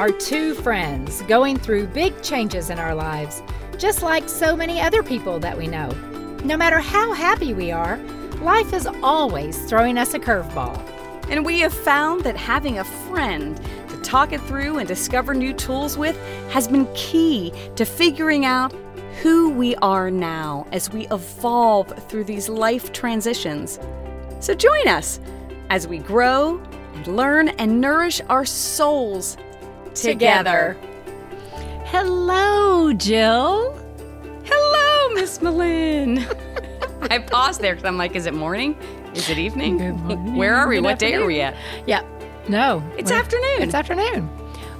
are two friends going through big changes in our lives, just like so many other people that we know. No matter how happy we are, life is always throwing us a curveball. And we have found that having a friend to talk it through and discover new tools with has been key to figuring out who we are now as we evolve through these life transitions. So join us as we grow and learn and nourish our souls together. Hello, Jill. Hello, Miss Malin. I paused there because I'm like, is it morning? Is it evening? Morning. Where are we? Good what day are we at? Yeah. No. It's afternoon. It's afternoon.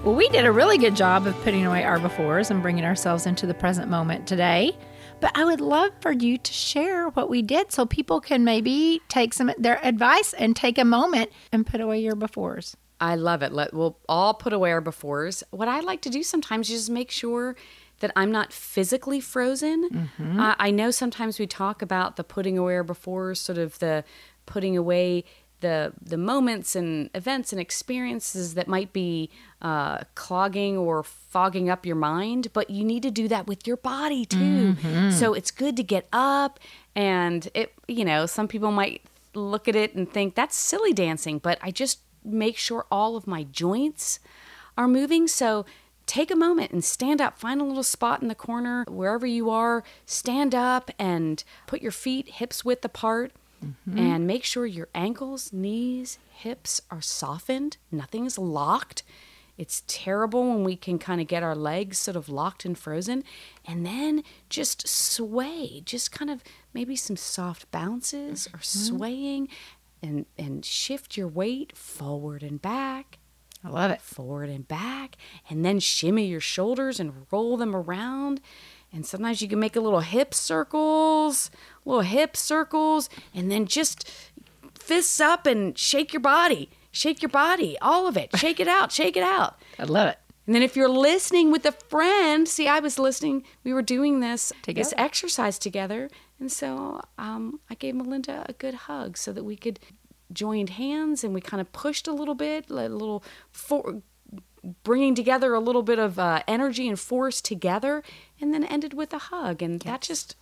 Well, we did a really good job of putting away our befores and bringing ourselves into the present moment today. But I would love for you to share what we did so people can maybe take some their advice and take a moment and put away your befores. I love it. Let, we'll all put away our befores. What I like to do sometimes is just make sure that I'm not physically frozen. Uh, I know sometimes we talk about the putting away our befores, sort of the putting away the the moments and events and experiences that might be uh, clogging or fogging up your mind. But you need to do that with your body too. So it's good to get up and it. You know, some people might look at it and think that's silly dancing, but I just make sure all of my joints are moving. So take a moment and stand up. Find a little spot in the corner, wherever you are. Stand up and put your feet hips width apart. Mm-hmm. And make sure your ankles, knees, hips are softened. Nothing's locked. It's terrible when we can kind of get our legs sort of locked and frozen. And then just sway, just kind of maybe some soft bounces or mm-hmm. swaying and, and shift your weight forward and back I love it. forward and back, and then shimmy your shoulders and roll them around. And sometimes you can make a little hip circles, little hip circles, and then just fists up and shake your body. Shake your body, all of it. Shake it out, shake it out. I love it. And then if you're listening with a friend, see, I was listening. We were doing this this exercise together, and so um, I gave Melinda a good hug so that we could joined hands and we kind of pushed a little bit, a little for bringing together a little bit of uh, energy and force together, and then ended with a hug, and that just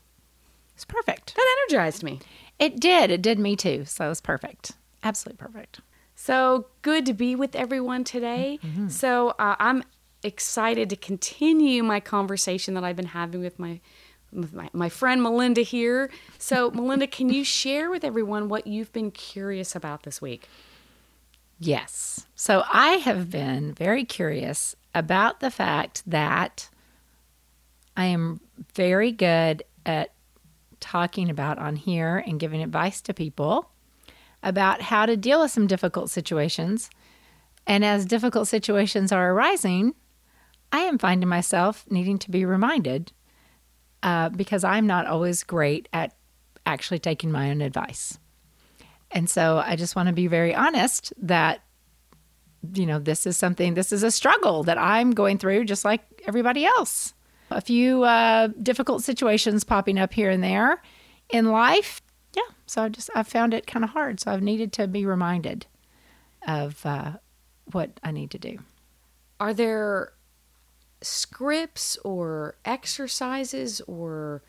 It's perfect. that energized me. It did. It did me too. So it was perfect. Absolutely perfect. So good to be with everyone today. So uh, I'm excited to continue my conversation that I've been having with my my, my friend Melinda here. So Melinda, can you share with everyone what you've been curious about this week? Yes. So I have been very curious about the fact that I am very good at talking about on here and giving advice to people about how to deal with some difficult situations. And as difficult situations are arising, I am finding myself needing to be reminded uh, because I'm not always great at actually taking my own advice. And so I just want to be very honest that, you know, this is something, this is a struggle that I'm going through just like everybody else. A few uh, difficult situations popping up here and there in life. Yeah. So I just, I found it kind of hard. So I've needed to be reminded of uh, what I need to do. Are there scripts or exercises or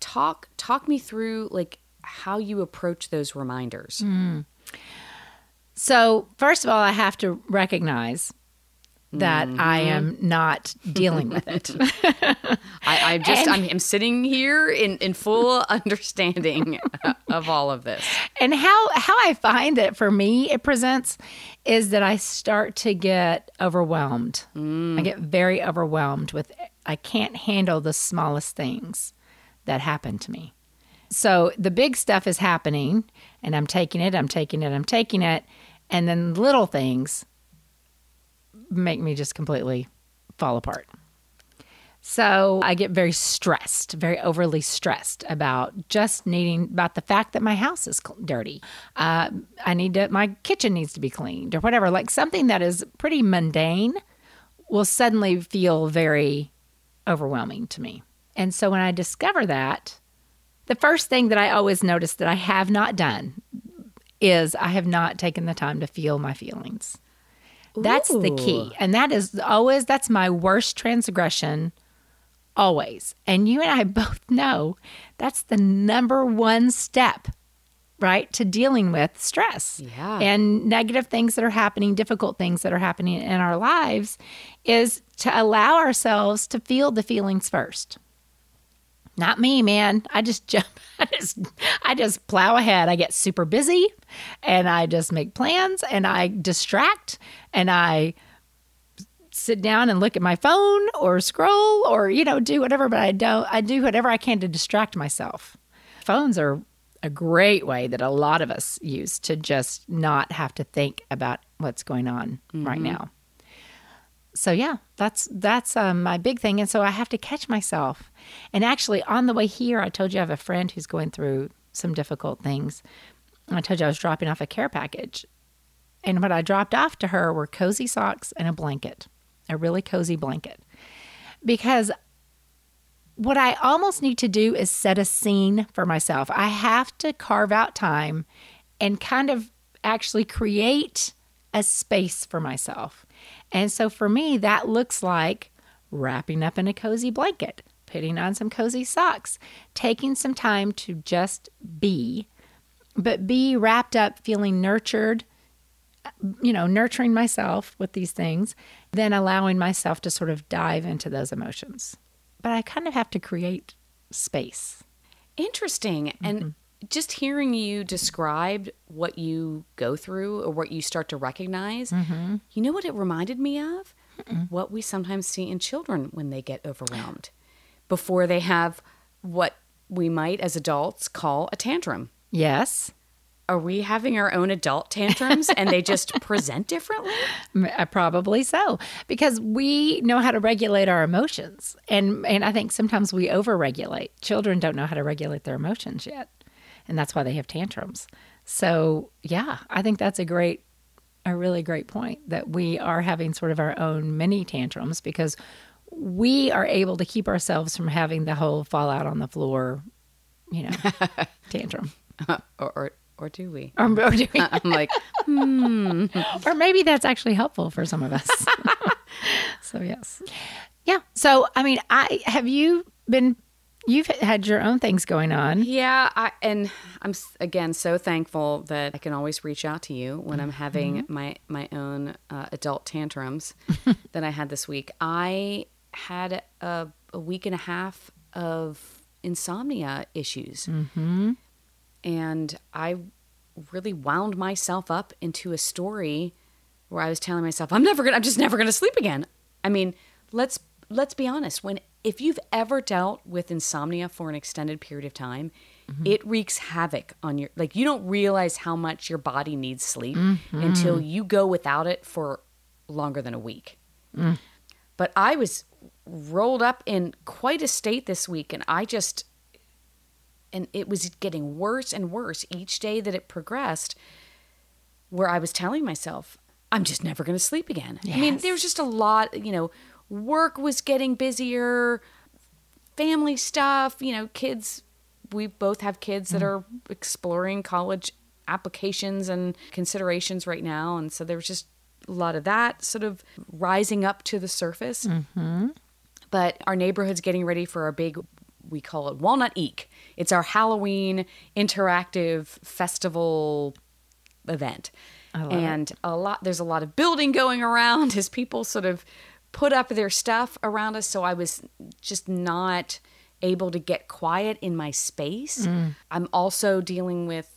talk talk me through like how you approach those reminders? Hmm. So, first of all, I have to recognize that I mm-hmm. am not dealing with it. I, I just I'm, I'm sitting here in, in full understanding of all of this. and how how I find that for me it presents is that I start to get overwhelmed. I get very overwhelmed with I can't handle the smallest things that happen to me. So the big stuff is happening and I'm taking it, I'm taking it, I'm taking it, and then little things make me just completely fall apart. So I get very stressed, very overly stressed about just needing about the fact that my house is dirty. Uh, I need to, my kitchen needs to be cleaned or whatever. Like something that is pretty mundane will suddenly feel very overwhelming to me. And so when I discover that, the first thing that I always notice that I have not done is I have not taken the time to feel my feelings. That's the key. And that is always, that's my worst transgression, always. And you and I both know that's the number one step, right, to dealing with stress Yeah. and negative things that are happening, difficult things that are happening in our lives, is to allow ourselves to feel the feelings first. Not me, man. I just jump. I just, I just plow ahead. I get super busy, and I just make plans, and I distract, and I sit down and look at my phone or scroll or you know do whatever. But I don't. I do whatever I can to distract myself. Phones are a great way that a lot of us use to just not have to think about what's going on right now so yeah that's that's um, my big thing and so i have to catch myself and actually on the way here i told you i have a friend who's going through some difficult things i told you i was dropping off a care package and what i dropped off to her were cozy socks and a blanket a really cozy blanket because what i almost need to do is set a scene for myself i have to carve out time and kind of actually create a space for myself. And so for me, that looks like wrapping up in a cozy blanket, putting on some cozy socks, taking some time to just be, but be wrapped up, feeling nurtured, you know, nurturing myself with these things, then allowing myself to sort of dive into those emotions. But I kind of have to create space. Interesting. And mm-hmm. just hearing you describe what you go through or what you start to recognize, mm-hmm. you know what it reminded me of? What we sometimes see in children when they get overwhelmed before they have what we might as adults call a tantrum. Yes. Are we having our own adult tantrums and they just present differently? Uh, Probably so, because we know how to regulate our emotions, and and I think sometimes we overregulate. Children don't know how to regulate their emotions yet, and that's why they have tantrums. So yeah, I think that's a great, a really great point that we are having sort of our own mini tantrums because we are able to keep ourselves from having the whole fall out on the floor, you know, tantrum. or, or or do we? Or, or do we- I'm like, hmm. or maybe that's actually helpful for some of us. so yes, yeah. So I mean, I have you been? You've had your own things going on. Yeah, I, and I'm again so thankful that I can always reach out to you when I'm having mm-hmm. my my own uh, adult tantrums that I had this week. I had a, a week and a half of insomnia issues, mm-hmm. And I really wound myself up into a story where I was telling myself, "I'm never gonna, I'm just never gonna sleep again." I mean, let's let's be honest. When if you've ever dealt with insomnia for an extended period of time, mm-hmm. it wreaks havoc on your like you don't realize how much your body needs sleep mm-hmm. until you go without it for longer than a week. Mm. But I was rolled up in quite a state this week and I just and it was getting worse and worse each day that it progressed where I was telling myself, I'm just never going to sleep again. I mean, there was just a lot, you know, work was getting busier, family stuff, you know, kids. We both have kids that mm. are exploring college applications and considerations right now. And so there was just a lot of that sort of rising up to the surface. Mm-hmm. But our neighborhood's getting ready for our big, we call it Walnut Eek. It's our Halloween interactive festival event. and a lot there's a lot of building going around as people sort of put up their stuff around us so I was just not able to get quiet in my space. I'm also dealing with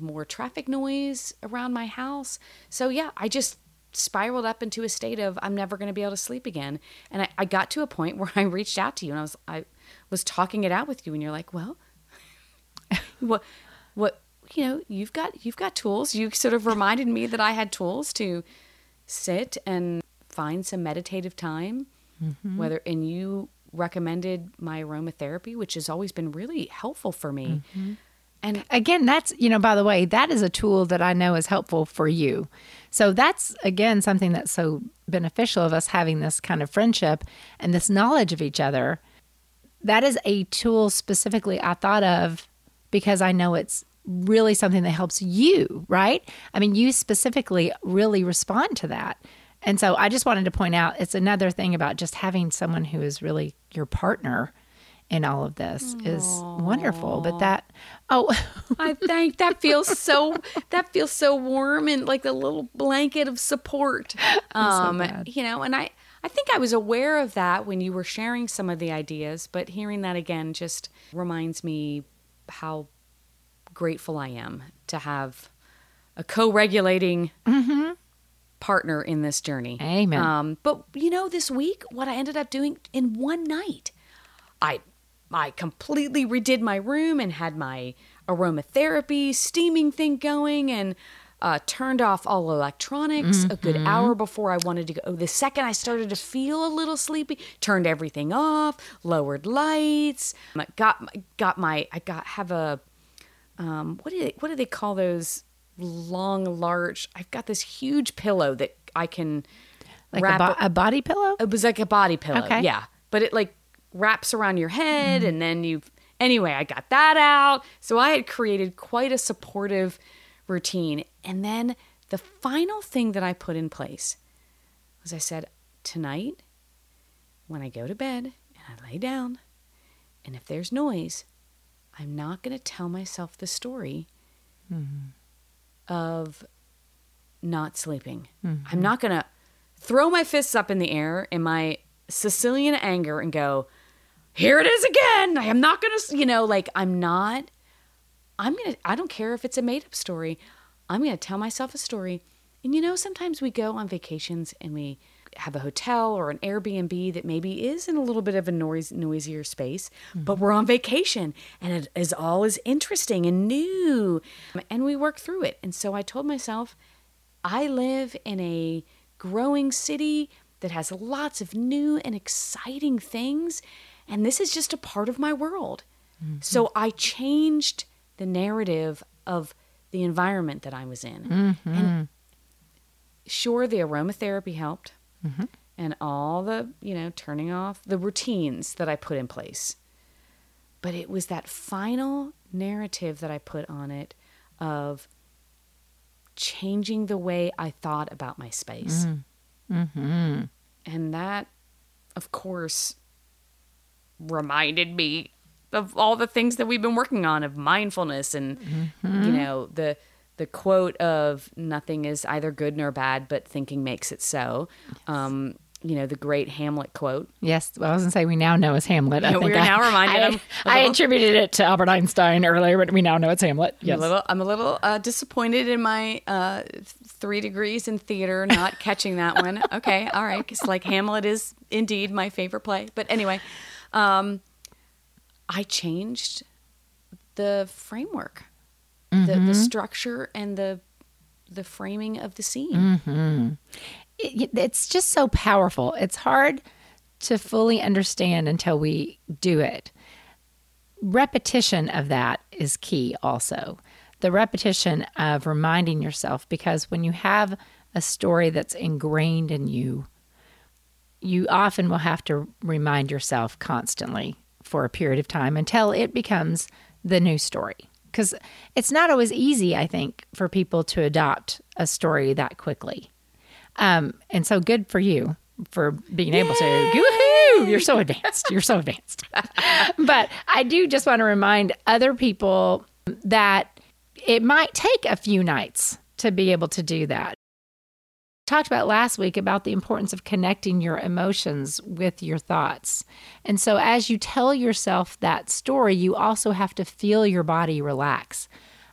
more traffic noise around my house. So yeah, I just spiraled up into a state of I'm never going to be able to sleep again. And I, I got to a point where I reached out to you and I was I was talking it out with you and you're like, well, what what you know you've got you've got tools you sort of reminded me that i had tools to sit and find some meditative time mm-hmm. whether and you recommended my aromatherapy which has always been really helpful for me mm-hmm. and Again, that's, you know, by the way, that is a tool that I know is helpful for you. So that's, again, something that's so beneficial of us having this kind of friendship and this knowledge of each other. That is a tool specifically I thought of because I know it's really something that helps you, right? I mean, you specifically really respond to that. And so I just wanted to point out it's another thing about just having someone who is really your partner in all of this is wonderful. But that, oh, I think that feels so that feels so warm and like a little blanket of support. Um, glad. you know, and I I think I was aware of that when you were sharing some of the ideas, but hearing that again just reminds me how grateful I am to have a co-regulating partner in this journey. Amen. Um, but you know, this week, what I ended up doing in one night, I I completely redid my room and had my aromatherapy steaming thing going and uh, turned off all electronics a good hour before I wanted to go. The second I started to feel a little sleepy, turned everything off, lowered lights, I got got my I got have a um, what do they what do they call those long large? I've got this huge pillow that I can like a, bo- a body pillow? it was like a body pillow. Okay. Yeah. But it like wraps around your head and then you anyway, I got that out. So I had created quite a supportive routine. And then the final thing that I put in place was I said, tonight, when I go to bed and I lay down, and if there's noise, I'm not going to tell myself the story mm-hmm. of not sleeping. Mm-hmm. I'm not going to throw my fists up in the air in my Sicilian anger and go, here it is again. I am not going to, you know, like I'm not, I'm going to, I don't care if it's a made up story. I'm going to tell myself a story. And you know, sometimes we go on vacations and we have a hotel or an Airbnb that maybe is in a little bit of a noise, noisier space, mm-hmm. but we're on vacation and it is all is interesting and new and we work through it. And so I told myself, I live in a growing city that has lots of new and exciting things, and this is just a part of my world. Mm-hmm. So I changed the narrative of the environment that I was in. And mm-hmm. sure, the aromatherapy helped, mm-hmm. and all the, you know, turning off the routines that I put in place. But it was that final narrative that I put on it of changing the way I thought about my space. Mm. Mm-hmm. And that, of course, reminded me of all the things that we've been working on of mindfulness and you know the the quote of nothing is either good nor bad but thinking makes it so um you know the great hamlet quote Yes, well, I was going to say we now know it's Hamlet. I Yeah, think we are I, now reminded I, I'm I attributed it to Albert Einstein earlier, but we now know it's Hamlet. I'm Yes. a little, I'm a little uh, disappointed in my uh, three degrees in theater not catching that one. Okay, all right, because like Hamlet is indeed my favorite play. But anyway, um, I changed the framework, the, the mm-hmm. structure, and the the framing of the scene. Mm-hmm. it, it's just so powerful. It's hard to fully understand until we do it. Repetition of that is key, also. The repetition of reminding yourself, because when you have a story that's ingrained in you, you often will have to remind yourself constantly for a period of time until it becomes the new story. Because it's not always easy, I think, for people to adopt a story that quickly. Um, and so good for you for being able to. Woohoo! You're so advanced. You're so advanced. but I do just want to remind other people that it might take a few nights to be able to do that. Talked about last week about the importance of connecting your emotions with your thoughts. And so as you tell yourself that story, you also have to feel your body relax.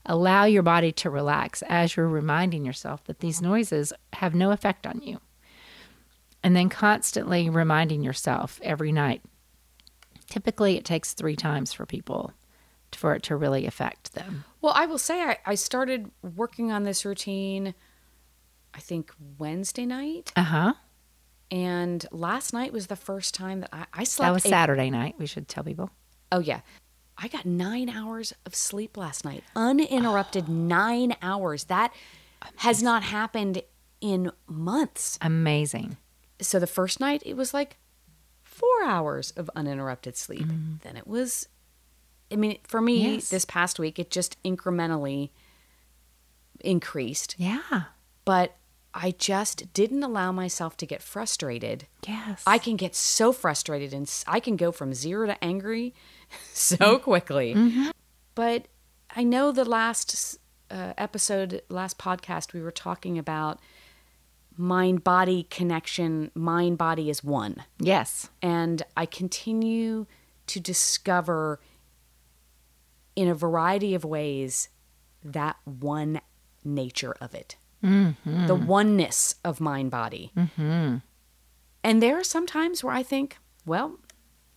Allow your body to relax as you're reminding yourself that these noises have no effect on you. And then constantly reminding yourself every night. Typically, it takes three times for people for it to really affect them. Well, I will say I, I started working on this routine, I think Wednesday night, Uh huh. and last night was the first time that I, I slept. That was a- Saturday night. We should tell people. Oh yeah. I got nine hours of sleep last night. Uninterrupted nine hours. That has not happened in months. Amazing. So the first night it was like four hours of uninterrupted sleep. Then it was I mean, for me, Yes. this past week it just incrementally increased. Yeah. But I just didn't allow myself to get frustrated. Yes. I can get so frustrated and I can go from zero to angry so quickly. But I know the last uh, episode, last podcast, we were talking about mind body connection. Mind body is one. yes. And I continue to discover in a variety of ways that one nature of it, Mm-hmm. the oneness of mind body. Mm-hmm. And there are some times where I think, well,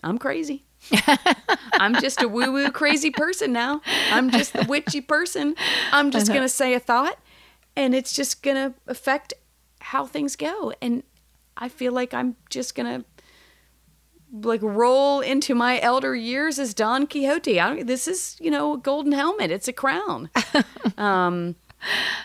I'm crazy. I'm just a woo woo crazy person now. I'm just the witchy person. I'm just going to say a thought and it's just going to affect how things go. And I feel like I'm just going to like roll into my elder years as Don Quixote. I don't, this is, you know, a golden helmet. It's a crown. Um,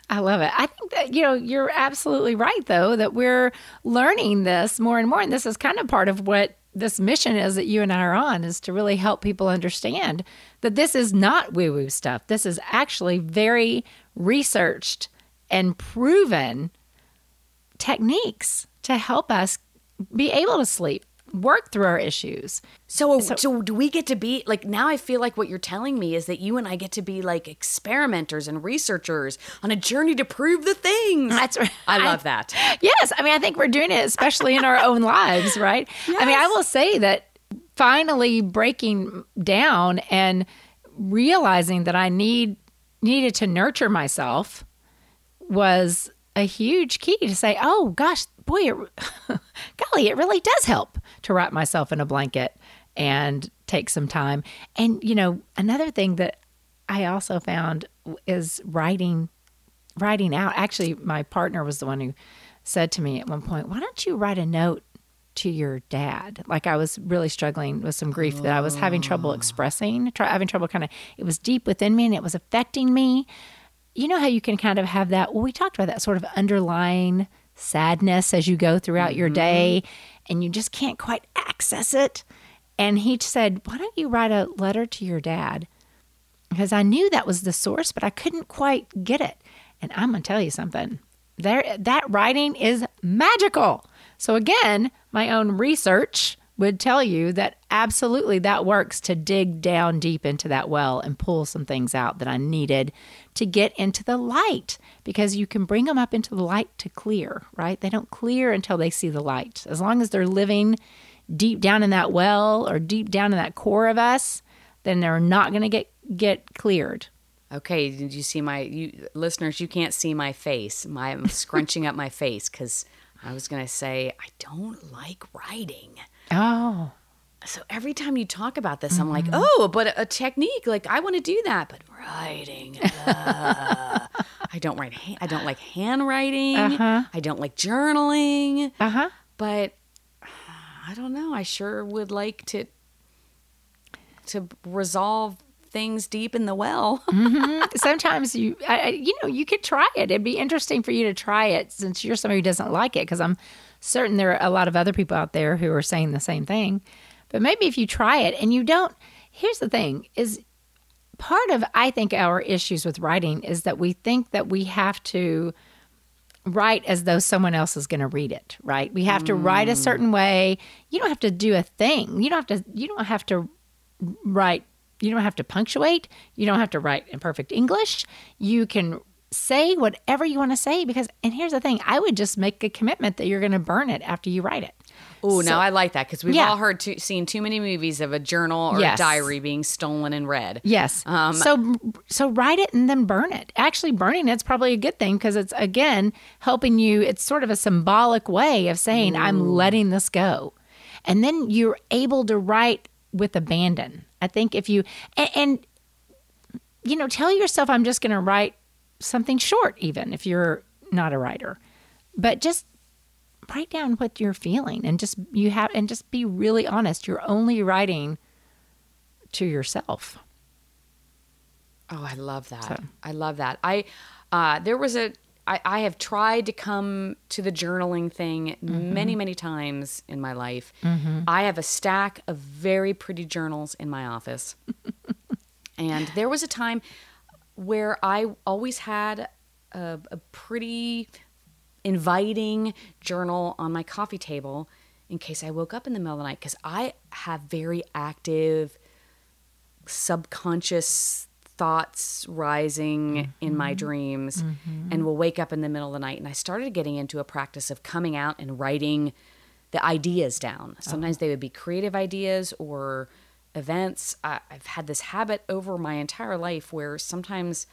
I love it. I think that, you know, you're absolutely right, though, that we're learning this more and more. And this is kind of part of what this mission is that you and I are on is to really help people understand that this is not woo woo stuff. This is actually very researched and proven techniques to help us be able to sleep, work through our issues. So, so, do we get to be like now? I feel like what you're telling me is that you and I get to be like experimenters and researchers on a journey to prove the things. That's right. I love that. Yes, I mean, I think we're doing it, especially in our own lives, right? I mean, I will say that finally breaking down and realizing that I need needed to nurture myself was a huge key to say, "Oh gosh, boy, it, golly, it really does help to wrap myself in a blanket and take some time." And you know, another thing that I also found is writing writing out. Actually, my partner was the one who said to me at one point, "Why don't you write a note to your dad?" Like I was really struggling with some grief that I was having trouble oh. expressing, try, having trouble kind of. It was deep within me and it was affecting me. You know how you can kind of have that. Well, we talked about that sort of underlying sadness as you go throughout your mm-hmm. day, and you just can't quite access it. And he said, "Why don't you write a letter to your dad?" because I knew that was the source, but I couldn't quite get it. And I'm gonna tell you something. There, that writing is magical. So again, my own research would tell you that absolutely that works to dig down deep into that well and pull some things out that I needed to get into the light because you can bring them up into the light to clear, right? They don't clear until they see the light. As long as they're living deep down in that well or deep down in that core of us, then they're not going to get get cleared. Okay, did you see my you listeners? You can't see my face. My, I'm scrunching up my face because I was gonna say I don't like writing. Oh, So every time you talk about this, I'm like, oh, but a, a technique, like I want to do that, but writing, uh, I don't write. ha- I don't like handwriting. I don't like journaling. uh huh. But I don't know. I sure would like to to resolve things deep in the well. Sometimes you, I, I- you know, you could try it. It'd be interesting for you to try it since you're somebody who doesn't like it. Because I'm certain there are a lot of other people out there who are saying the same thing. But maybe if you try it and you don't, here's the thing: is part of I think our issues with writing is that we think that we have to write as though someone else is going to read it, right? We have to write a mm. certain way. You don't have to do a thing. You don't have to you don't have to write you don't have to punctuate. You don't have to write in perfect English. You can say whatever you want to say because and here's the thing, I would just make a commitment that you're going to burn it after you write it. Oh, now I like that because we've Yeah. all heard too, seen too many movies of a journal or Yes. a diary being stolen and read. Yes. Um, so so write it and then burn it. Actually, burning it's probably a good thing because it's again helping you. It's sort of a symbolic way of saying I'm letting this go, and then you're able to write with abandon. I think if you and, and you know tell yourself I'm just going to write something short, even if you're not a writer, but just write down what you're feeling and just you have and just be really honest. You're only writing to yourself. Oh, I love that. I love that. I uh, there was a I, I have tried to come to the journaling thing many, many times in my life. I have a stack of very pretty journals in my office. and there was a time where I always had a, a pretty inviting journal on my coffee table in case I woke up in the middle of the night because I have very active subconscious thoughts rising mm-hmm. in my dreams mm-hmm. and will wake up in the middle of the night and I started getting into a practice of coming out and writing the ideas down. Sometimes oh. they would be creative ideas or events. I, I've had this habit over my entire life where sometimes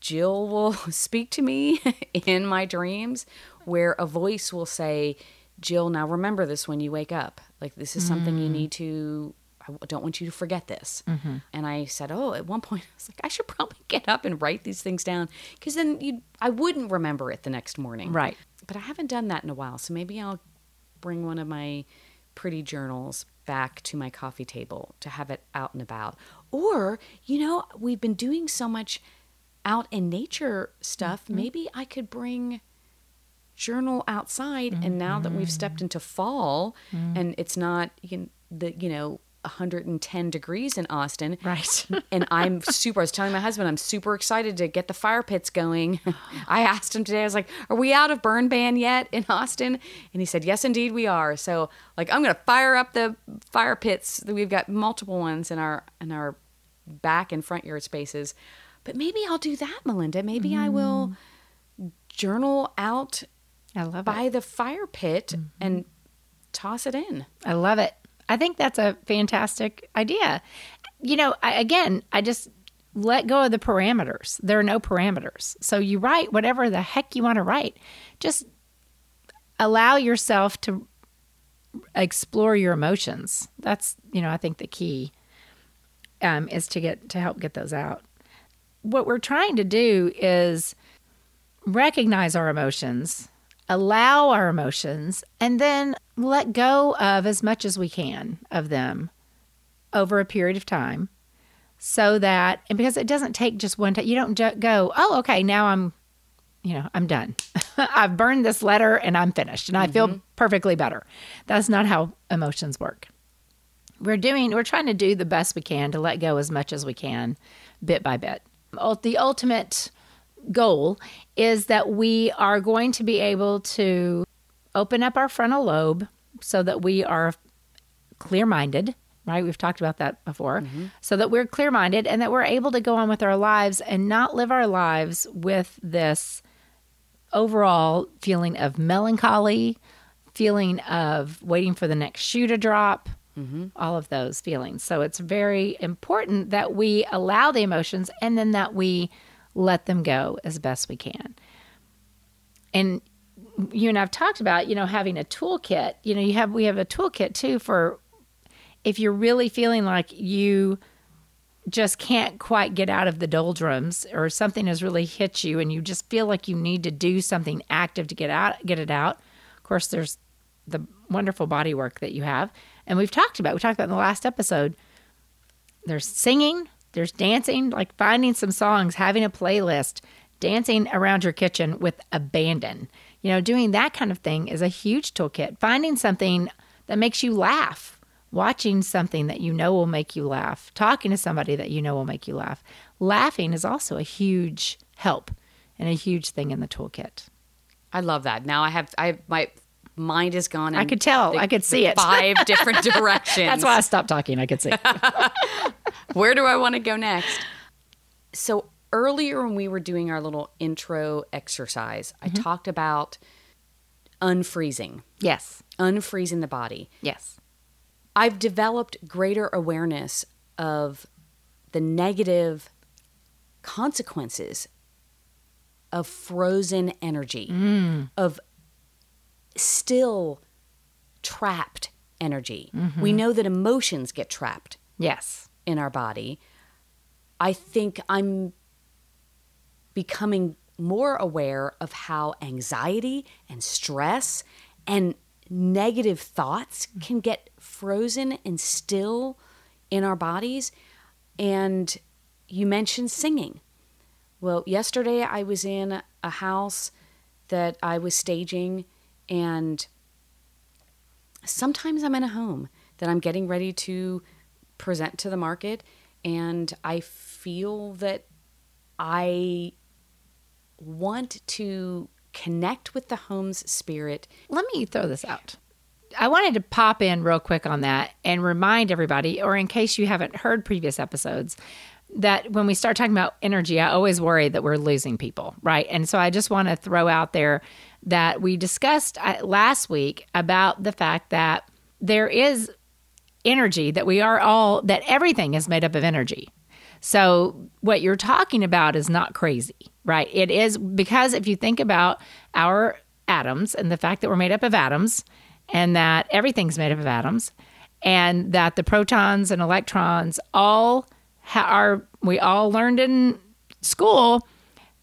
Jill will speak to me in my dreams where a voice will say, Jill, now remember this when you wake up. Like, this is something you mm. need to, I don't want you to forget this. Mm-hmm. And I said, Oh, at one point, I was like, I should probably get up and write these things down because then you, I wouldn't remember it the next morning. Right. But I haven't done that in a while. So maybe I'll bring one of my pretty journals back to my coffee table to have it out and about. Or, you know, we've been doing so much out in nature stuff. Mm-hmm. Maybe I could bring journal outside mm-hmm. and now that we've stepped into fall mm-hmm. and it's not you know, the you know 110 degrees in Austin. Right. and I'm super, I was telling my husband, I'm super excited to get the fire pits going. I asked him today, I was like, are we out of burn ban yet in Austin? And he said, yes, indeed we are. So like, I'm going to fire up the fire pits. We've got multiple ones in our, in our back and front yard spaces. But maybe I'll do that, Melinda. Maybe mm. I will mm. journal out I love by it. the fire pit mm-hmm. and toss it in. I love it. I think that's a fantastic idea. You know, I, again, I just let go of the parameters. There are no parameters. So you write whatever the heck you want to write. Just allow yourself to explore your emotions. That's, you know, I think the key um, is to get to help get those out. What we're trying to do is recognize our emotions allow our emotions, and then let go of as much as we can of them over a period of time so that and because it doesn't take just one time you don't go oh okay now i'm you know i'm done i've burned this letter and i'm finished and mm-hmm. i feel mm-hmm. perfectly better that's not how emotions work we're doing we're trying to do the best we can to let go as much as we can bit by bit the ultimate goal is that we are going to be able to open up our frontal lobe so that we are clear minded, right? We've talked about that before. Mm-hmm. So that we're clear minded and that we're able to go on with our lives and not live our lives with this overall feeling of melancholy, feeling of waiting for the next shoe to drop. Mm-hmm. All of those feelings. So it's very important that we allow the emotions and then that we let them go as best we can. And you and I've talked about, you know, having a toolkit. You know, you have we have a toolkit too for if you're really feeling like you just can't quite get out of the doldrums or something has really hit you and you just feel like you need to do something active to get out get it out. Of course there's the wonderful body work that you have. And we've talked about, we talked about in the last episode. There's singing, there's dancing, like finding some songs, having a playlist, dancing around your kitchen with abandon. You know, doing that kind of thing is a huge toolkit. Finding something that makes you laugh, watching something that you know will make you laugh, talking to somebody that you know will make you laugh. Laughing is also a huge help and a huge thing in the toolkit. I love that. Now I have I my mind is gone. I could tell. The, I could see it. Five different directions. That's why I stopped talking. I could see. Where do I want to go next? So earlier when we were doing our little intro exercise, mm-hmm. I talked about unfreezing. Yes. Unfreezing the body. Yes. I've developed greater awareness of the negative consequences of frozen energy, mm. of still trapped energy. Mm-hmm. We know that emotions get trapped. Yes. In our body. I think I'm becoming more aware of how anxiety and stress and negative thoughts can get frozen and still in our bodies. And you mentioned singing. Well, yesterday I was in a house that I was staging and sometimes I'm in a home that I'm getting ready to present to the market, and I feel that I want to connect with the home's spirit. Let me throw this out. I wanted to pop in real quick on that and remind everybody, or in case you haven't heard previous episodes, that when we start talking about energy, I always worry that we're losing people, right? And so I just want to throw out there that we discussed uh, last week about the fact that there is energy, that we are all, that everything is made up of energy. So what you're talking about is not crazy, right? It is because if you think about our atoms and the fact that we're made up of atoms and that everything's made up of atoms and that the protons and electrons all ha- are we all learned in school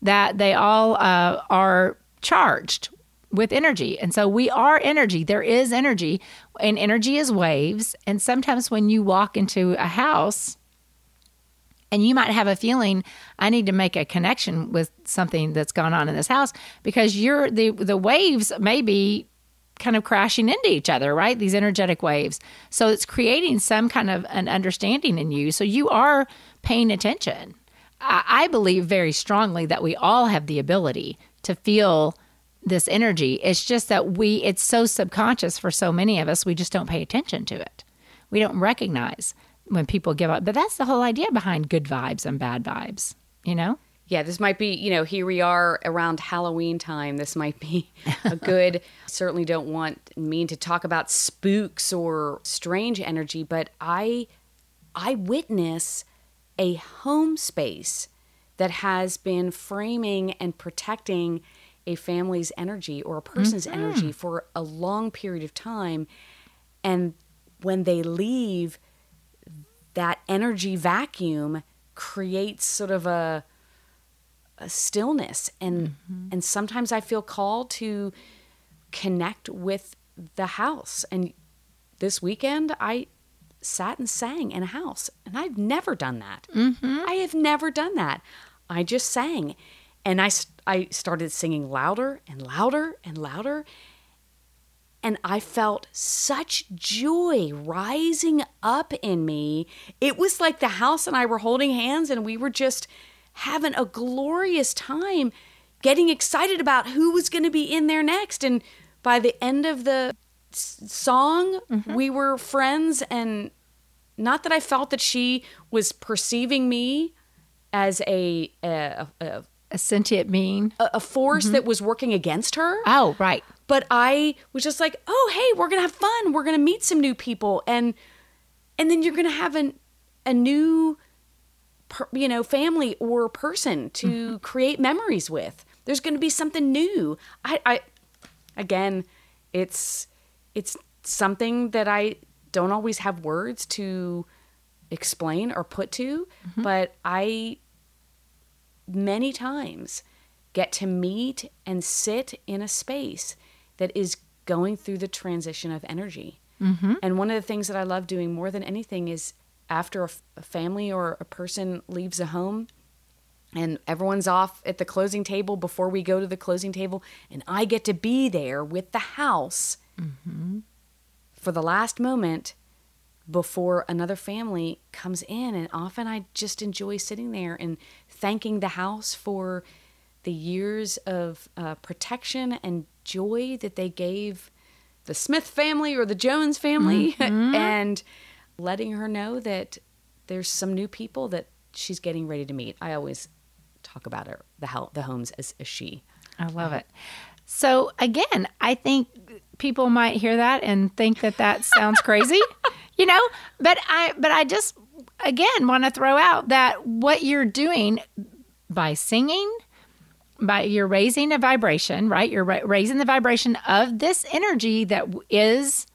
that they all uh, are charged with energy. And so we are energy. There is energy, and energy is waves. And sometimes when you walk into a house, and you might have a feeling I need to make a connection with something that's gone on in this house because you're the the waves may be kind of crashing into each other, right? These energetic waves. So it's creating some kind of an understanding in you. So you are paying attention. I, I believe very strongly that we all have the ability to feel this energy. It's just that we, it's so subconscious for so many of us, we just don't pay attention to it. We don't recognize when people give up. But that's the whole idea behind good vibes and bad vibes, you know? Yeah, this might be, you know, here we are around Halloween time. This might be a good, certainly don't want mean to talk about spooks or strange energy, but I I witness a home space that has been framing and protecting a family's energy or a person's mm-hmm. energy for a long period of time. And when they leave, that energy vacuum creates sort of a a stillness and mm-hmm. and sometimes I feel called to connect with the house and this weekend I sat and sang in a house and I've never done that. Mm-hmm. I have never done that. I just sang and I I started singing louder and louder and louder and I felt such joy rising up in me. It was like the house and I were holding hands and we were just having a glorious time getting excited about who was going to be in there next. And by the end of the song, mm-hmm. we were friends. And not that I felt that she was perceiving me as a, a, a, a sentient being, a, force mm-hmm. that was working against her. Oh, right. But I was just like, oh, hey, we're going to have fun. We're going to meet some new people. And, and then you're going to have an, a new per, you know family or person to mm-hmm. create memories with there's going to be something new i i again it's it's something that i don't always have words to explain or put to mm-hmm. but i many times get to meet and sit in a space that is going through the transition of energy mm-hmm. and one of the things that i love doing more than anything is after a, a family or a person leaves a home and everyone's off at the closing table before we go to the closing table and i get to be there with the house mm-hmm. for the last moment before another family comes in and often i just enjoy sitting there and thanking the house for the years of uh, protection and joy that they gave the smith family or the jones family mm-hmm. and letting her know that there's some new people that she's getting ready to meet. I always talk about her, the the homes as a she. I love it. So again, I think people might hear that and think that that sounds crazy, you know. But I but I just again want to throw out that what you're doing by singing, by you're raising a vibration, right? You're ra- raising the vibration of this energy that is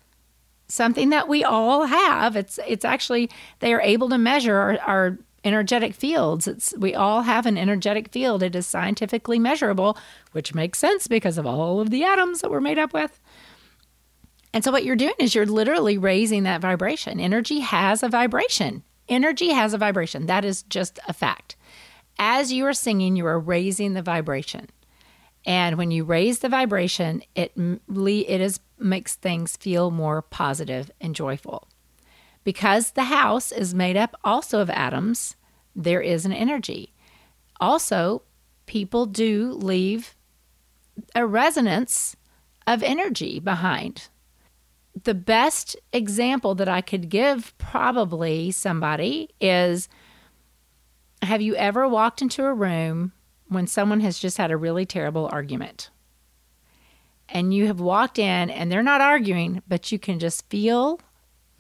something that we all have. It's it's actually they are able to measure our, our energetic fields. It's we all have an energetic field. It is scientifically measurable, which makes sense because of all of the atoms that we're made up with. And so what you're doing is you're literally raising that vibration. Energy has a vibration. Energy has a vibration. That is just a fact. As you are singing, you are raising the vibration. And when you raise the vibration, it it is makes things feel more positive and joyful. Because the house is made up also of atoms, there is an energy. Also, people do leave a resonance of energy behind. The best example that I could give probably somebody is have you ever walked into a room when someone has just had a really terrible argument? And you have walked in and they're not arguing, but you can just feel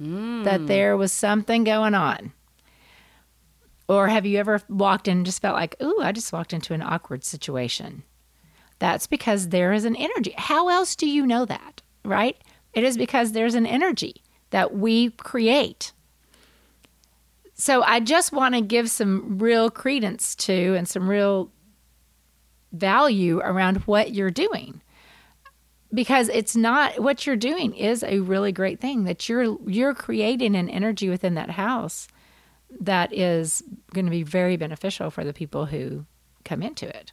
Mm. that there was something going on. Or have you ever walked in and just felt like, ooh, I just walked into an awkward situation? That's because there is an energy. How else do you know that, right? It is because there's an energy that we create. So I just want to give some real credence to and some real value around what you're doing because it's not what you're doing is a really great thing that you're you're creating an energy within that house that is going to be very beneficial for the people who come into it.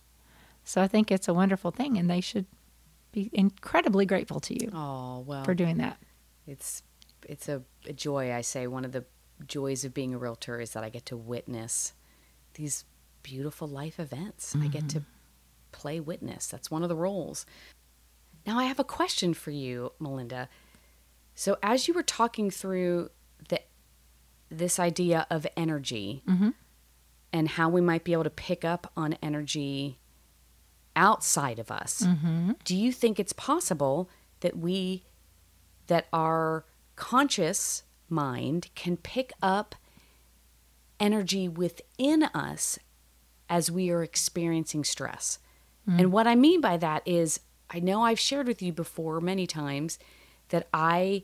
So I think it's a wonderful thing and they should be incredibly grateful to you Oh well, for doing that. it's it's a, a joy. I say one of the joys of being a realtor is that I get to witness these beautiful life events. I get to mm-hmm. play witness. That's one of the roles. Now I have a question for you, Melinda. So as you were talking through the this idea of energy mm-hmm. and how we might be able to pick up on energy outside of us, mm-hmm. do you think it's possible that we that our conscious mind can pick up energy within us as we are experiencing stress. Mm. And what I mean by that is, I know I've shared with you before many times that I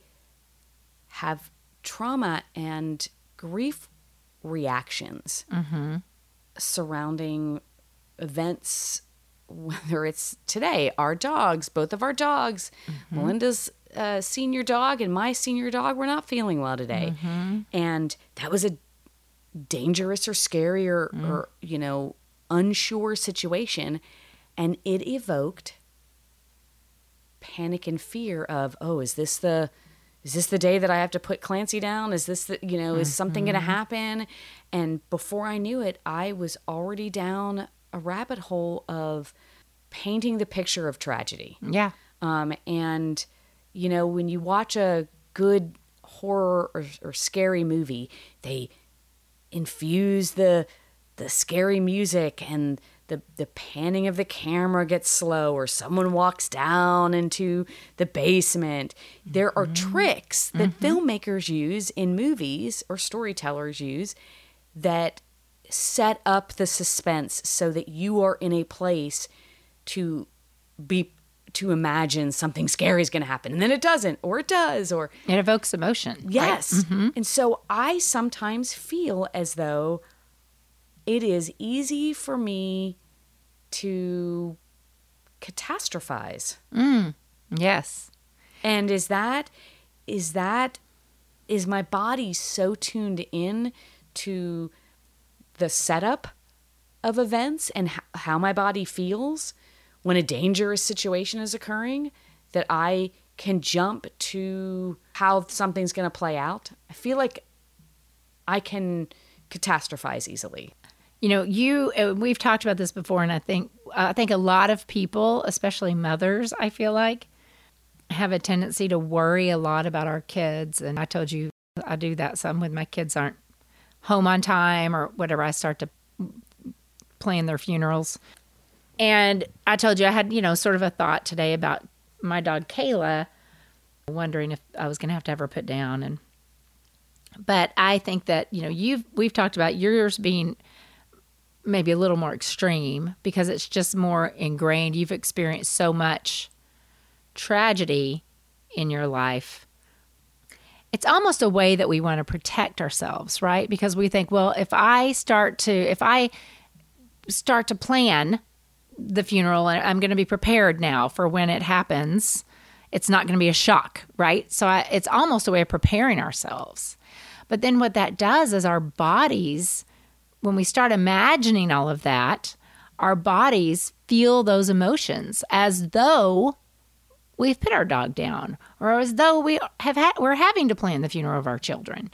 have trauma and grief reactions mm-hmm. surrounding events whether it's today, our dogs, both of our dogs, mm-hmm. Melinda's uh, senior dog and my senior dog, were not feeling well today. And that was a dangerous or scary or, or, you know, unsure situation. And it evoked panic and fear of, oh, is this the. Is this the day that I have to put Clancy down? Is this the, you know, is something going to happen? And before I knew it, I was already down a rabbit hole of painting the picture of tragedy. Yeah. Um, and, you know, when you watch a good horror or, or scary movie, they infuse the the scary music and the, the panning of the camera gets slow or someone walks down into the basement. There are mm-hmm. tricks that mm-hmm. filmmakers use in movies or storytellers use that set up the suspense so that you are in a place to be to imagine something scary is going to happen and then it doesn't or it does or It evokes emotion. right? yes and so i sometimes feel as though it is easy for me to catastrophize mm. Yes. and is that is that is my body so tuned in to the setup of events and how my body feels when a dangerous situation is occurring that I can jump to how something's going to play out? I feel like I can catastrophize easily. You know, you uh, we've talked about this before, and I think I think a lot of people, especially mothers, I feel like, have a tendency to worry a lot about our kids. And I told you I do that some when my kids aren't home on time or whatever. I start to plan their funerals. And I told you I had, you know, sort of a thought today about my dog Kayla, wondering if I was going to have to have her put down. And but I think that you know you've we've talked about yours being maybe a little more extreme because it's just more ingrained. You've experienced so much tragedy in your life. It's almost a way that we want to protect ourselves, right? Because we think, well, if I start to, if I start to plan the funeral and I'm going to be prepared now for when it happens, it's not going to be a shock, right? So I, it's almost a way of preparing ourselves. But then what that does is our bodies, when we start imagining all of that, our bodies feel those emotions as though we've put our dog down or as though we have ha- we're having to plan the funeral of our children.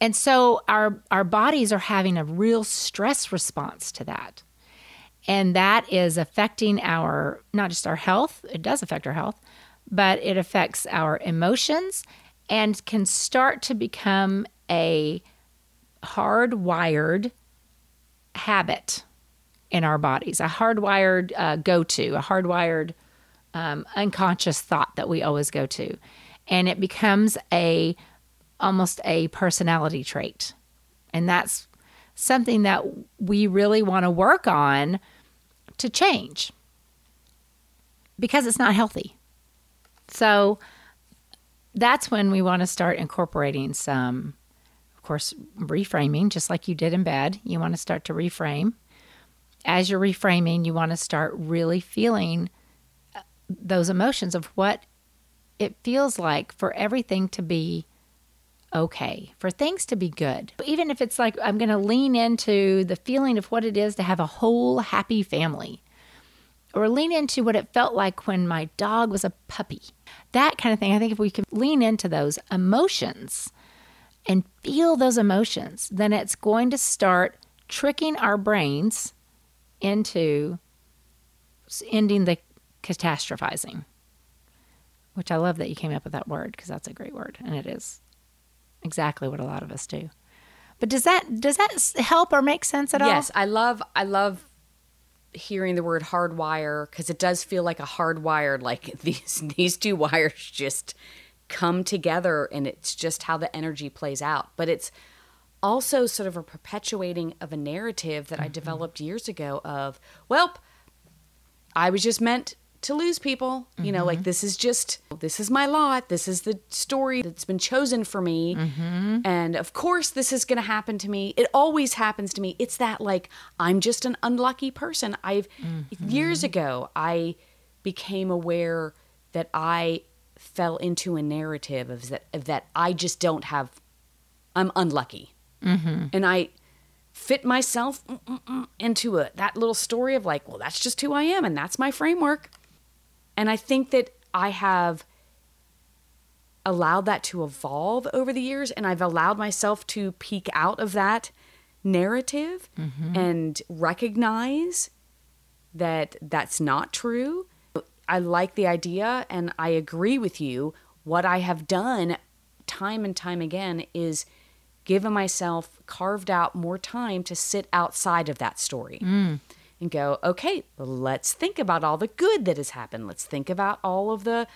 And so our our bodies are having a real stress response to that. And that is affecting our, not just our health, it does affect our health, but it affects our emotions and can start to become a hardwired habit in our bodies, a hardwired uh, go to, a hardwired um, unconscious thought that we always go to. And it becomes a almost a personality trait. And that's something that we really want to work on to change because it's not healthy. So that's when we want to start incorporating some, of course, reframing, just like you did in bed. You want to start to reframe. As you're reframing, you want to start really feeling uh, those emotions of what it feels like for everything to be okay, for things to be good. Even if it's like I'm going to lean into the feeling of what it is to have a whole happy family, or lean into what it felt like when my dog was a puppy. That kind of thing. I think if we can lean into those emotions and feel those emotions, then it's going to start tricking our brains into ending the catastrophizing which I love that you came up with that word because that's a great word and it is exactly what a lot of us do. But does that does that help or make sense at yes, all? Yes, I love I love hearing the word hardwire because it does feel like a hardwired like these these two wires just come together and it's just how the energy plays out. But it's also sort of a perpetuating of a narrative that mm-hmm. I developed years ago of, well, I was just meant to lose people. You know, like mm-hmm. this is just, this is my lot. This is the story that's been chosen for me. Mm-hmm. And of course, this is going to happen to me. It always happens to me. It's that, like, I'm just an unlucky person. I've, mm-hmm. years ago, I became aware that I fell into a narrative of that, of that I just don't have, I'm unlucky. Mm-hmm. And I, fit myself into a that little story of like, well, that's just who I am and that's my framework. And I think that I have allowed that to evolve over the years and I've allowed myself to peek out of that narrative mm-hmm. and recognize that that's not true. I like the idea and I agree with you. What I have done time and time again is given myself carved out more time to sit outside of that story. Mm and go, okay, let's think about all the good that has happened. Let's think about all of the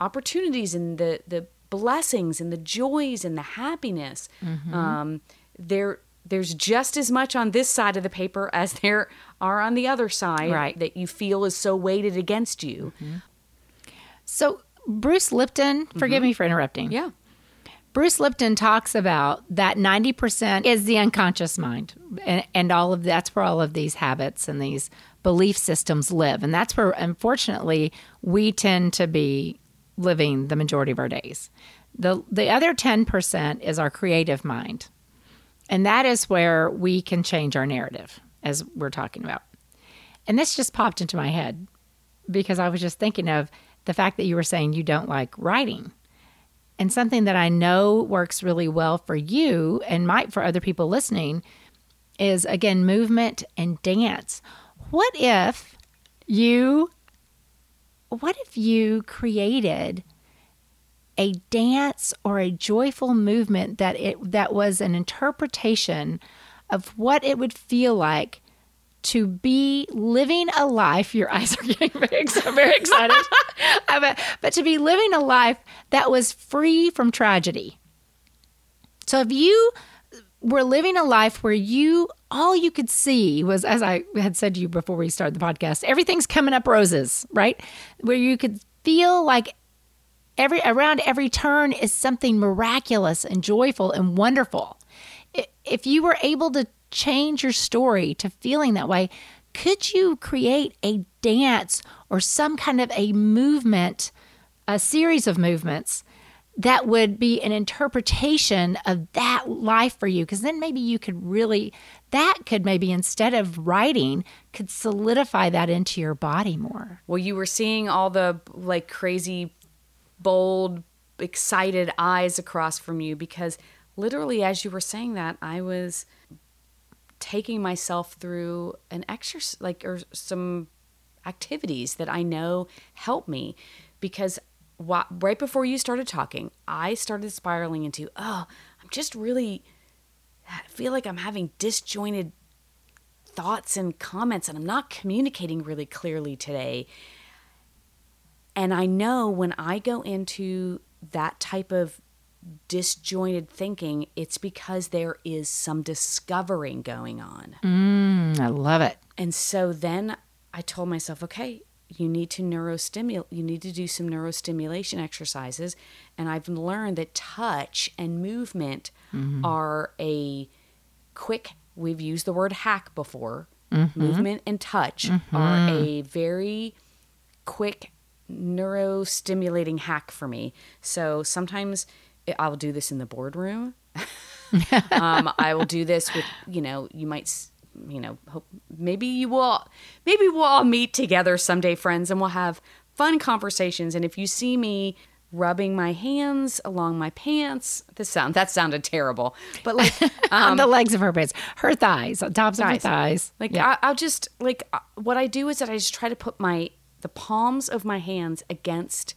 opportunities and the, the blessings and the joys and the happiness. Mm-hmm. Um, there, there's just as much on this side of the paper as there are on the other side right. that you feel is so weighted against you. Mm-hmm. So, Bruce Lipton, forgive mm-hmm. me for interrupting. Yeah. Bruce Lipton talks about that 90% is the unconscious mind. And, and, all of that's where all of these habits and these belief systems live. And that's where, unfortunately, we tend to be living the majority of our days. The, the other 10% is our creative mind. And that is where we can change our narrative, as we're talking about. And this just popped into my head because I was just thinking of the fact that you were saying you don't like writing and something that I know works really well for you and might for other people listening is again movement and dance. What if you what if you created a dance or a joyful movement that it that was an interpretation of what it would feel like to be living a life. Your eyes are getting very, very excited. but to be living a life that was free from tragedy. So if you were living a life where you all you could see was as I had said to you before we started the podcast, everything's coming up roses, right? Where you could feel like every around every turn is something miraculous and joyful and wonderful. If you were able to change your story to feeling that way, could you create a dance or some kind of a movement, a series of movements that would be an interpretation of that life for you? Because then maybe you could really, that could maybe instead of writing, could solidify that into your body more. Well, you were seeing all the like crazy, bold, excited eyes across from you because literally as you were saying that, I was taking myself through an exercise like or some activities that I know help me because wh- right before you started talking, I started spiraling into, oh, I'm just really I feel like I'm having disjointed thoughts and comments and I'm not communicating really clearly today. And I know when I go into that type of disjointed thinking, it's because there is some discovering going on. Mm, I love it. And so then I told myself, okay, you need to neurostimulate, you need to do some neurostimulation exercises. And I've learned that touch and movement mm-hmm. are a quick, we've used the word hack before. Mm-hmm. Movement and touch mm-hmm. are a very quick neurostimulating hack for me. So sometimes it- I'll do this in the boardroom. um, I will do this with, you know, you might, you know, hope maybe you will, maybe we'll all meet together someday, friends, and we'll have fun conversations. And if you see me rubbing my hands along my pants, this sound that sounded terrible, but like, On the legs of her pants, her thighs, on tops of her thighs. thighs. Like yeah. I, I'll just like uh, what I do is that I just try to put my the palms of my hands against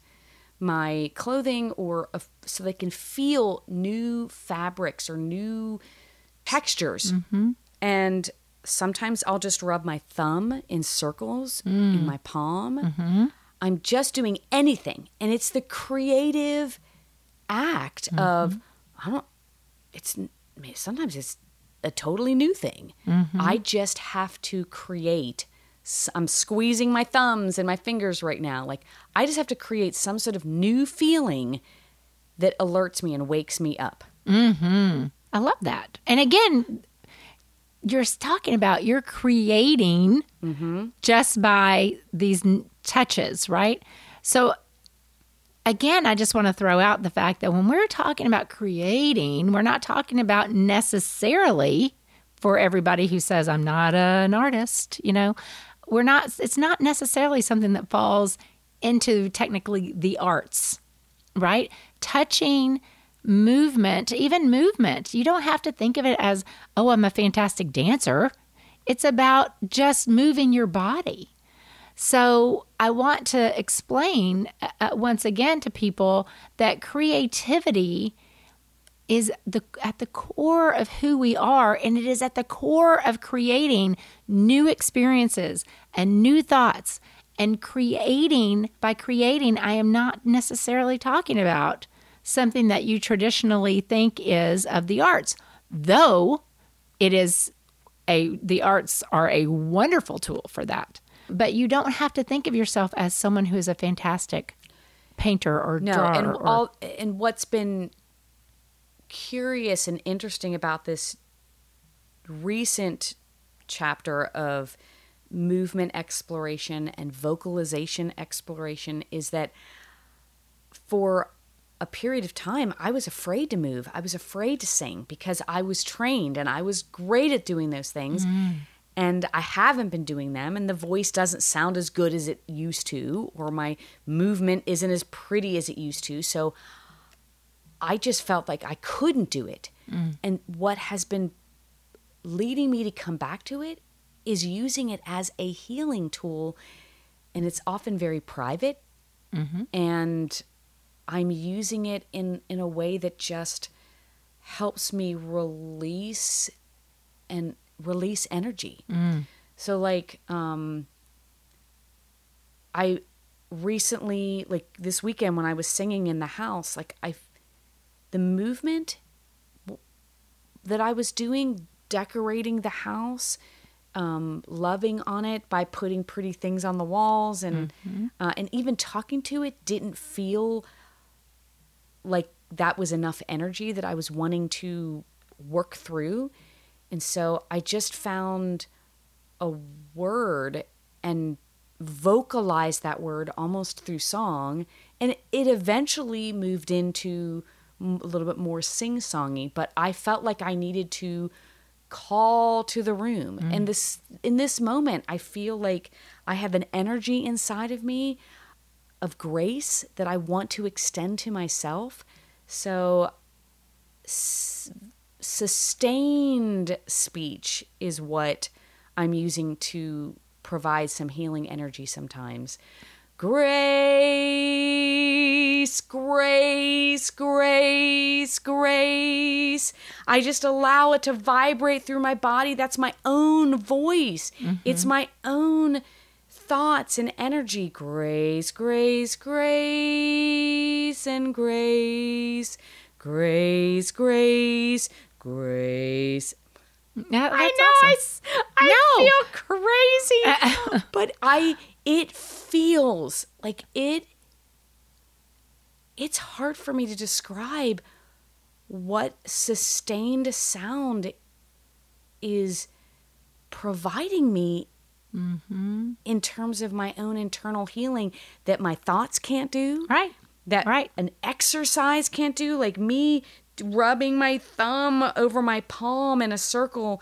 my clothing or a, so they can feel new fabrics or new textures. Mm-hmm. And sometimes I'll just rub my thumb in circles mm. in my palm. Mm-hmm. I'm just doing anything, and it's the creative act mm-hmm. of I don't it's sometimes it's a totally new thing. I just have to create. I'm squeezing my thumbs and my fingers right now. Like I just have to create some sort of new feeling that alerts me and wakes me up. Mm-hmm. I love that. And again, you're talking about you're creating mm-hmm. just by these n- touches, right? So, again, I just want to throw out the fact that when we're talking about creating, we're not talking about necessarily for everybody who says, I'm not an artist, you know, we're not, it's not necessarily something that falls into technically the arts right? Touching, movement, even movement. You don't have to think of it as, oh, I'm a fantastic dancer. It's about just moving your body. So I want to explain uh, once again to people that creativity is the at the core of who we are and it is at the core of creating new experiences and new thoughts and creating by creating I am not necessarily talking about something that you traditionally think is of the arts though it is a the arts are a wonderful tool for that. But you don't have to think of yourself as someone who is a fantastic painter or No, drawer and all and what's been curious and interesting about this recent chapter of movement exploration and vocalization exploration is that for a period of time I was afraid to move. I was afraid to sing because I was trained and I was great at doing those things. Mm. And I haven't been doing them, and the voice doesn't sound as good as it used to, or my movement isn't as pretty as it used to. So I just felt like I couldn't do it. Mm. And what has been leading me to come back to it is using it as a healing tool. And it's often very private. Mm-hmm. And I'm using it in, in a way that just helps me release and release energy. Mm. So, like, um, I recently, like this weekend when I was singing in the house, like, I, the movement that I was doing, decorating the house, um, loving on it by putting pretty things on the walls and uh, and even talking to it didn't feel like that was enough energy that I was wanting to work through. And so I just found a word and vocalized that word almost through song. And it eventually moved into m- a little bit more sing songy, but I felt like I needed to call to the room. Mm. And this in this moment, I feel like I have an energy inside of me of grace that I want to extend to myself. So s- sustained speech is what I'm using to provide some healing energy sometimes. Grace, grace, grace, grace. I just allow it to vibrate through my body. That's my own voice. Mm-hmm. It's my own thoughts and energy. Grace, grace, grace, and grace. Grace, grace, grace. Yeah, I know I, awesome. s- I No. feel crazy, but I it feels like it it's hard for me to describe what sustained sound is providing me in terms of my own internal healing that my thoughts can't do Right. that Right. an exercise can't do like me rubbing my thumb over my palm in a circle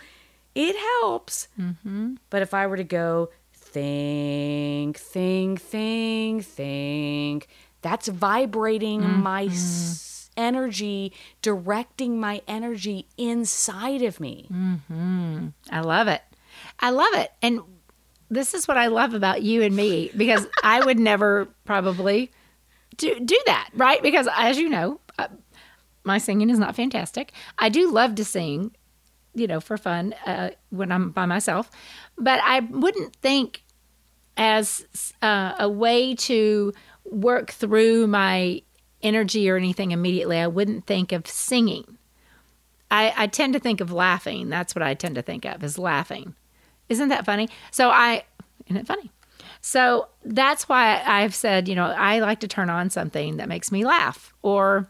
it helps mm-hmm. but if i were to go think think think think that's vibrating my s- energy directing my energy inside of me I love it. I love it. And this is what I love about you and me because I would never probably do, do that, right? Because as you know, uh, my singing is not fantastic. I do love to sing, you know, for fun uh, when I'm by myself, but I wouldn't think as uh, a way to work through my energy or anything immediately. I wouldn't think of singing. I, I tend to think of laughing. That's what I tend to think of is laughing. Isn't that funny? So I, isn't it funny? So that's why I've said, you know, I like to turn on something that makes me laugh or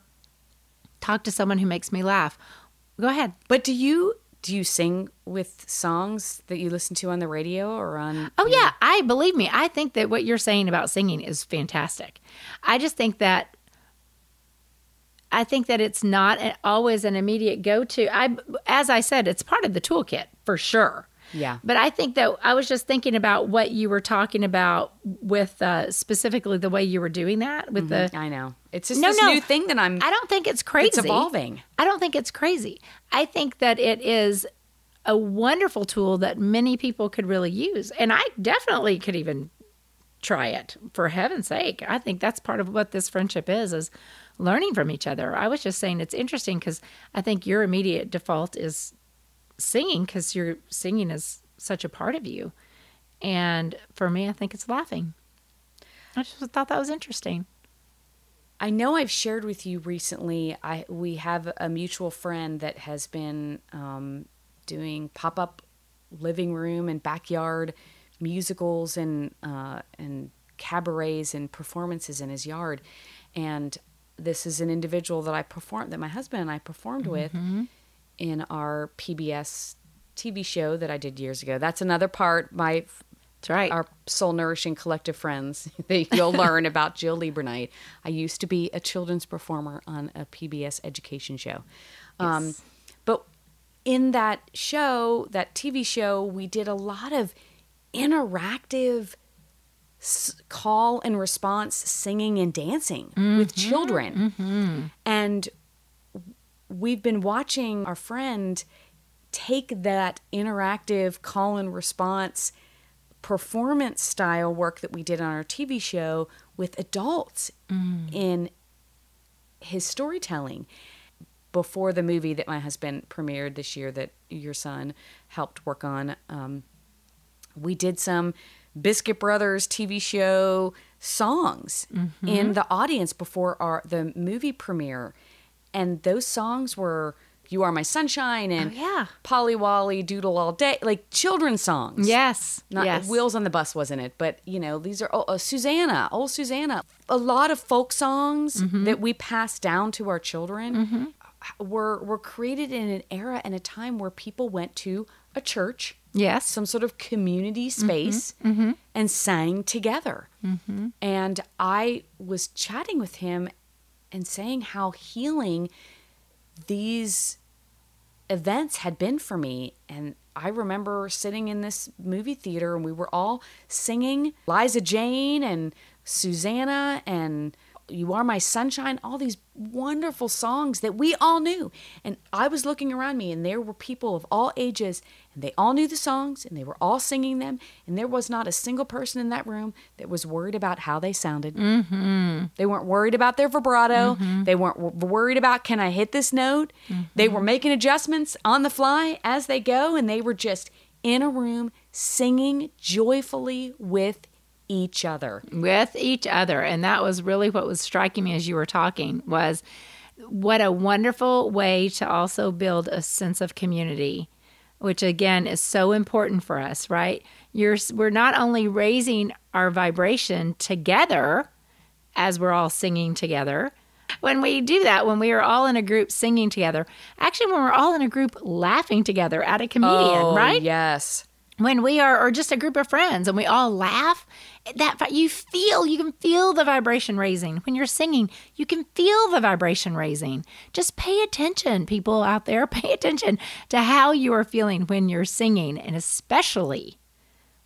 talk to someone who makes me laugh. Go ahead. but do you do you sing with songs that you listen to on the radio or on Oh yeah, I believe me. I think that what you're saying about singing is fantastic. I just think that I think that it's not always an immediate go-to. I as I said, it's part of the toolkit for sure. Yeah. But I think that I was just thinking about what you were talking about with uh, specifically the way you were doing that with the I know. It's just No, this no. new thing that I'm I don't think it's crazy. it's evolving. I don't think it's crazy. I think that it is a wonderful tool that many people could really use. And I definitely could even try it for heaven's sake. I think that's part of what this friendship is is learning from each other. I was just saying it's interesting cuz I think your immediate default is singing cuz your singing is such a part of you. And for me I think it's laughing. I just thought that was interesting. I know I've shared with you recently. I we have a mutual friend that has been um, doing pop up living room and backyard musicals and uh, and cabarets and performances in his yard. And this is an individual that I performed that my husband and I performed with in our PBS TV show that I did years ago. That's another part. My That's right. our soul nourishing collective friends that you'll learn about Jill Liebernight. I used to be a children's performer on a PBS education show. Um, but in that show, that TV show, we did a lot of interactive s- call and response singing and dancing with children. And we've been watching our friend take that interactive call and response performance style work that we did on our TV show with adults in his storytelling. Before the movie that my husband premiered this year that your son helped work on um, we did some biscuit brothers tv show songs in the audience before our the movie premiere and those songs were you are my sunshine and Oh, yeah. polly wolly doodle all day like children's songs yes. not yes. Wheels on the Bus wasn't it, but you know these are oh, uh, Susanna, old Susanna. A lot of folk songs Mm-hmm. that we pass down to our children were were created in an era and a time where people went to a church, Yes. some sort of community Mm-hmm. space, and sang together. And I was chatting with him and saying how healing these events had been for me. And I remember sitting in this movie theater and we were all singing Liza Jane and Susanna and You Are My Sunshine, all these wonderful songs that we all knew. And I was looking around me, and there were people of all ages, and they all knew the songs, and they were all singing them. And there was not a single person in that room that was worried about how they sounded. Mm-hmm. They weren't worried about their vibrato. Mm-hmm. They weren't w- worried about, can I hit this note? Mm-hmm. They were making adjustments on the fly as they go, and they were just in a room singing joyfully with each other. With each other. And that was really what was striking me as you were talking was what a wonderful way to also build a sense of community which again is so important for us right? You're we're not only raising our vibration together as we're all singing together when we do that when we are all in a group singing together actually when we're all in a group laughing together at a comedian oh, right? yes. When we are or just a group of friends and we all laugh that you feel you can feel the vibration raising. When you're singing you can feel the vibration raising. Just pay attention people out there. Pay attention to how you are feeling when you're singing and especially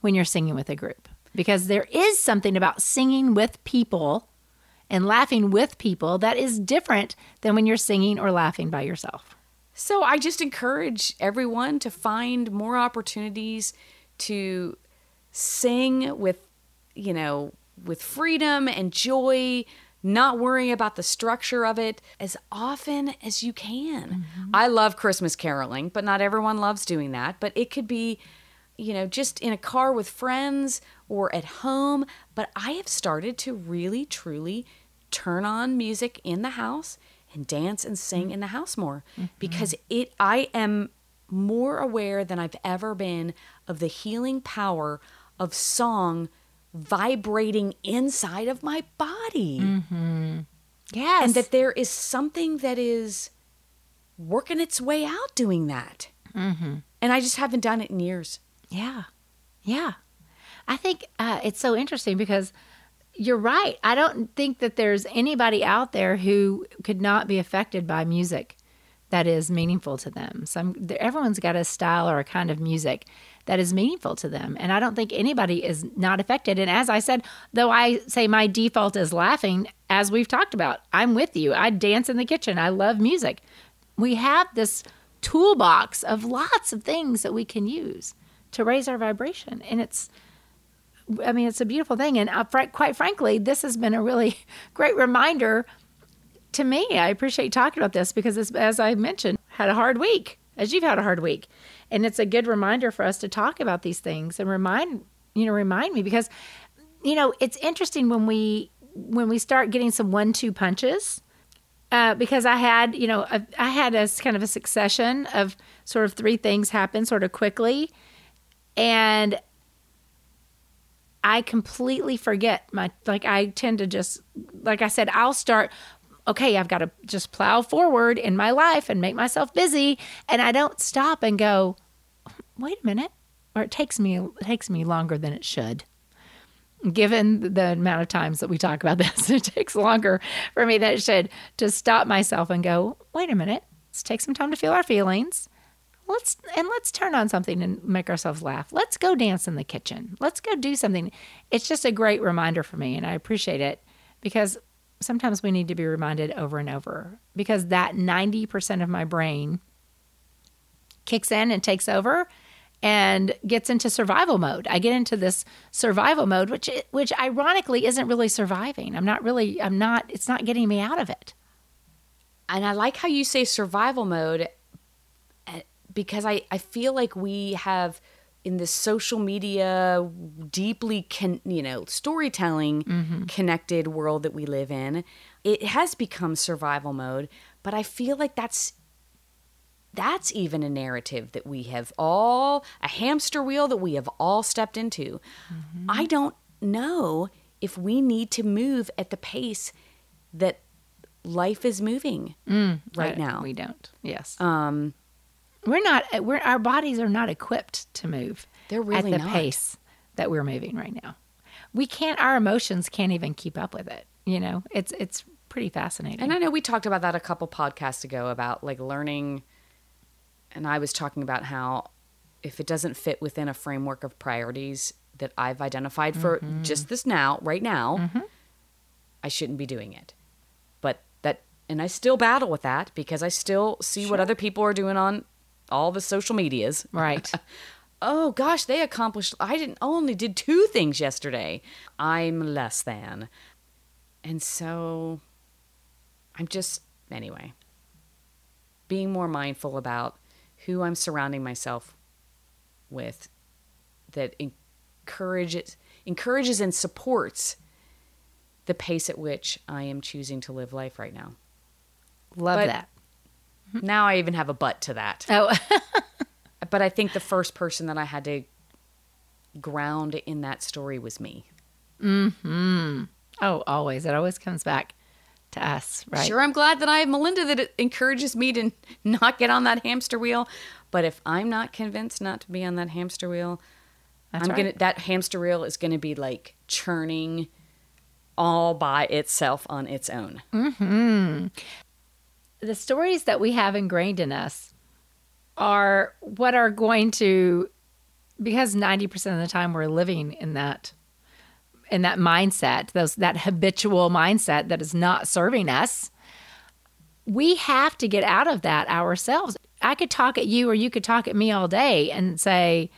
when you're singing with a group. Because there is something about singing with people and laughing with people that is different than when you're singing or laughing by yourself. So i just encourage everyone to find more opportunities to sing with you know, with freedom and joy, not worrying about the structure of it as often as you can. Mm-hmm. I love Christmas caroling, but not everyone loves doing that. But it could be, you know, just in a car with friends or at home. But I have started to really, truly turn on music in the house and dance and sing mm-hmm. in the house more mm-hmm. because it I am more aware than I've ever been of the healing power of song vibrating inside of my body. Mm-hmm. Yes. And that there is something that is working its way out doing that. Mm-hmm. And I just haven't done it in years. Yeah. Yeah. I think uh, it's so interesting because you're right. I don't think that there's anybody out there who could not be affected by music that is meaningful to them. Some everyone's got a style or a kind of music that is meaningful to them. And I don't think anybody is not affected. And as I said, though I say my default is laughing, as we've talked about, I'm with you. I dance in the kitchen. I love music. We have this toolbox of lots of things that we can use to raise our vibration. And it's, I mean, it's a beautiful thing. And uh, quite frankly, this has been a really great reminder to me. I appreciate talking about this because, as I mentioned, had a hard week, as you've had a hard week and it's a good reminder for us to talk about these things and remind you know remind me because you know it's interesting when we when we start getting some one-two punches uh, because I had, you know, I had a kind of a succession of sort of three things happen sort of quickly, and I completely forget my like I tend to just like I said I'll start okay, I've got to just plow forward in my life and make myself busy. And I don't stop and go, wait a minute, or it takes me it takes me longer than it should. Given the amount of times that we talk about this, it takes longer for me than it should to stop myself and go, wait a minute, let's take some time to feel our feelings. Let's and let's turn on something and make ourselves laugh. Let's go dance in the kitchen. Let's go do something. It's just a great reminder for me, and I appreciate it because sometimes we need to be reminded over and over because that 90% of my brain kicks in and takes over and gets into survival mode. I get into this survival mode which which ironically isn't really surviving. I'm not really I'm not it's not getting me out of it. And I like how you say survival mode eh, because I I feel like we have in this social media deeply con, you know storytelling mm-hmm. connected world that we live in it has become survival mode but i feel like that's that's even a narrative that we have all a hamster wheel that we have all stepped into mm-hmm. i don't know if we need to move at the pace that life is moving mm, right now we don't yes um we're not we're our bodies are not equipped to move they're really at the not. pace that we're moving right now. We can't our emotions can't even keep up with it. You know, it's it's pretty fascinating. And I know we talked about that a couple podcasts ago about like learning and I was talking about how if it doesn't fit within a framework of priorities that I've identified for mm-hmm. just this now, right now, mm-hmm. I shouldn't be doing it. But that, and I still battle with that because I still see what other people are doing on all the social medias. Right. oh gosh, they accomplished. I didn't only did two things yesterday. I'm less than, and so I'm just anyway being more mindful about who I'm surrounding myself with that encourages encourages and supports the pace at which I am choosing to live life right now. Love But- that. Now I even have a butt to that. Oh, But I think the first person that I had to ground in that story was me. Hmm. Oh, always. It always comes back to us, right? Sure, I'm glad that I have Melinda that it encourages me to not get on that hamster wheel. But if I'm not convinced not to be on that hamster wheel, That's I'm right. gonna that hamster wheel is gonna be like churning all by itself on its own. The stories that we have ingrained in us are what are going to because 90% of the time we're living in that in that mindset those that habitual mindset that is not serving us we have to get out of that ourselves i could talk at you or you could talk at me all day and say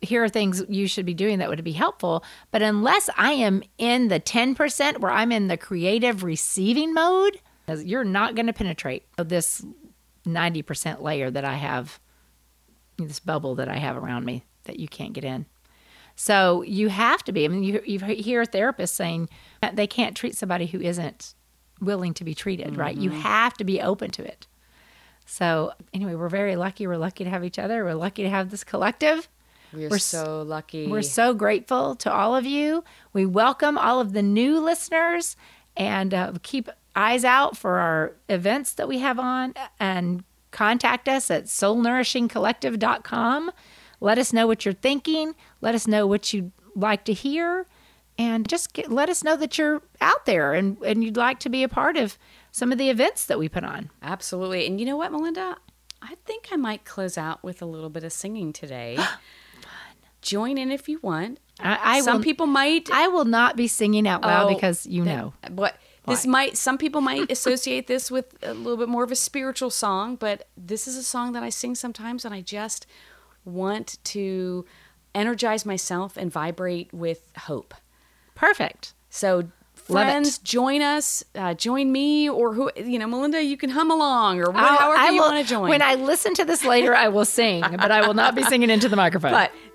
here are things you should be doing that would be helpful. But unless I am in the 10% where I'm in the creative receiving mode, you're not going to penetrate this 90% layer that I have, this bubble that I have around me that you can't get in. So you have to be. I mean, you, you hear therapists saying that they can't treat somebody who isn't willing to be treated, right? You have to be open to it. So, anyway, we're very lucky. We're lucky to have each other. We're lucky to have this collective. We're, We're so lucky. We're so grateful to all of you. We welcome all of the new listeners and uh, keep eyes out for our events that we have on and contact us at soulnourishingcollective.com. Let us know what you're thinking. Let us know what you'd like to hear. And just get, let us know that you're out there and, and you'd like to be a part of some of the events that we put on. Absolutely. And you know what, Melinda? I think I might close out with a little bit of singing today. Join in if you want. I, I Some will, people might I will not be singing out loud Oh, because you that- know. What this might some people might associate this with a little bit more of a spiritual song, but this is a song that I sing sometimes and I just want to energize myself and vibrate with hope. Perfect. So friends, join us, uh, join me, or who you know, Melinda. You can hum along, or what, however you want to join. When I listen to this later, I will sing, but I will not be singing into the microphone. But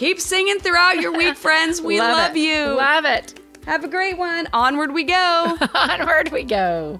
Keep singing throughout your week, friends. We love, it. you. Love it. Have a great one. Onward we go. Onward we go.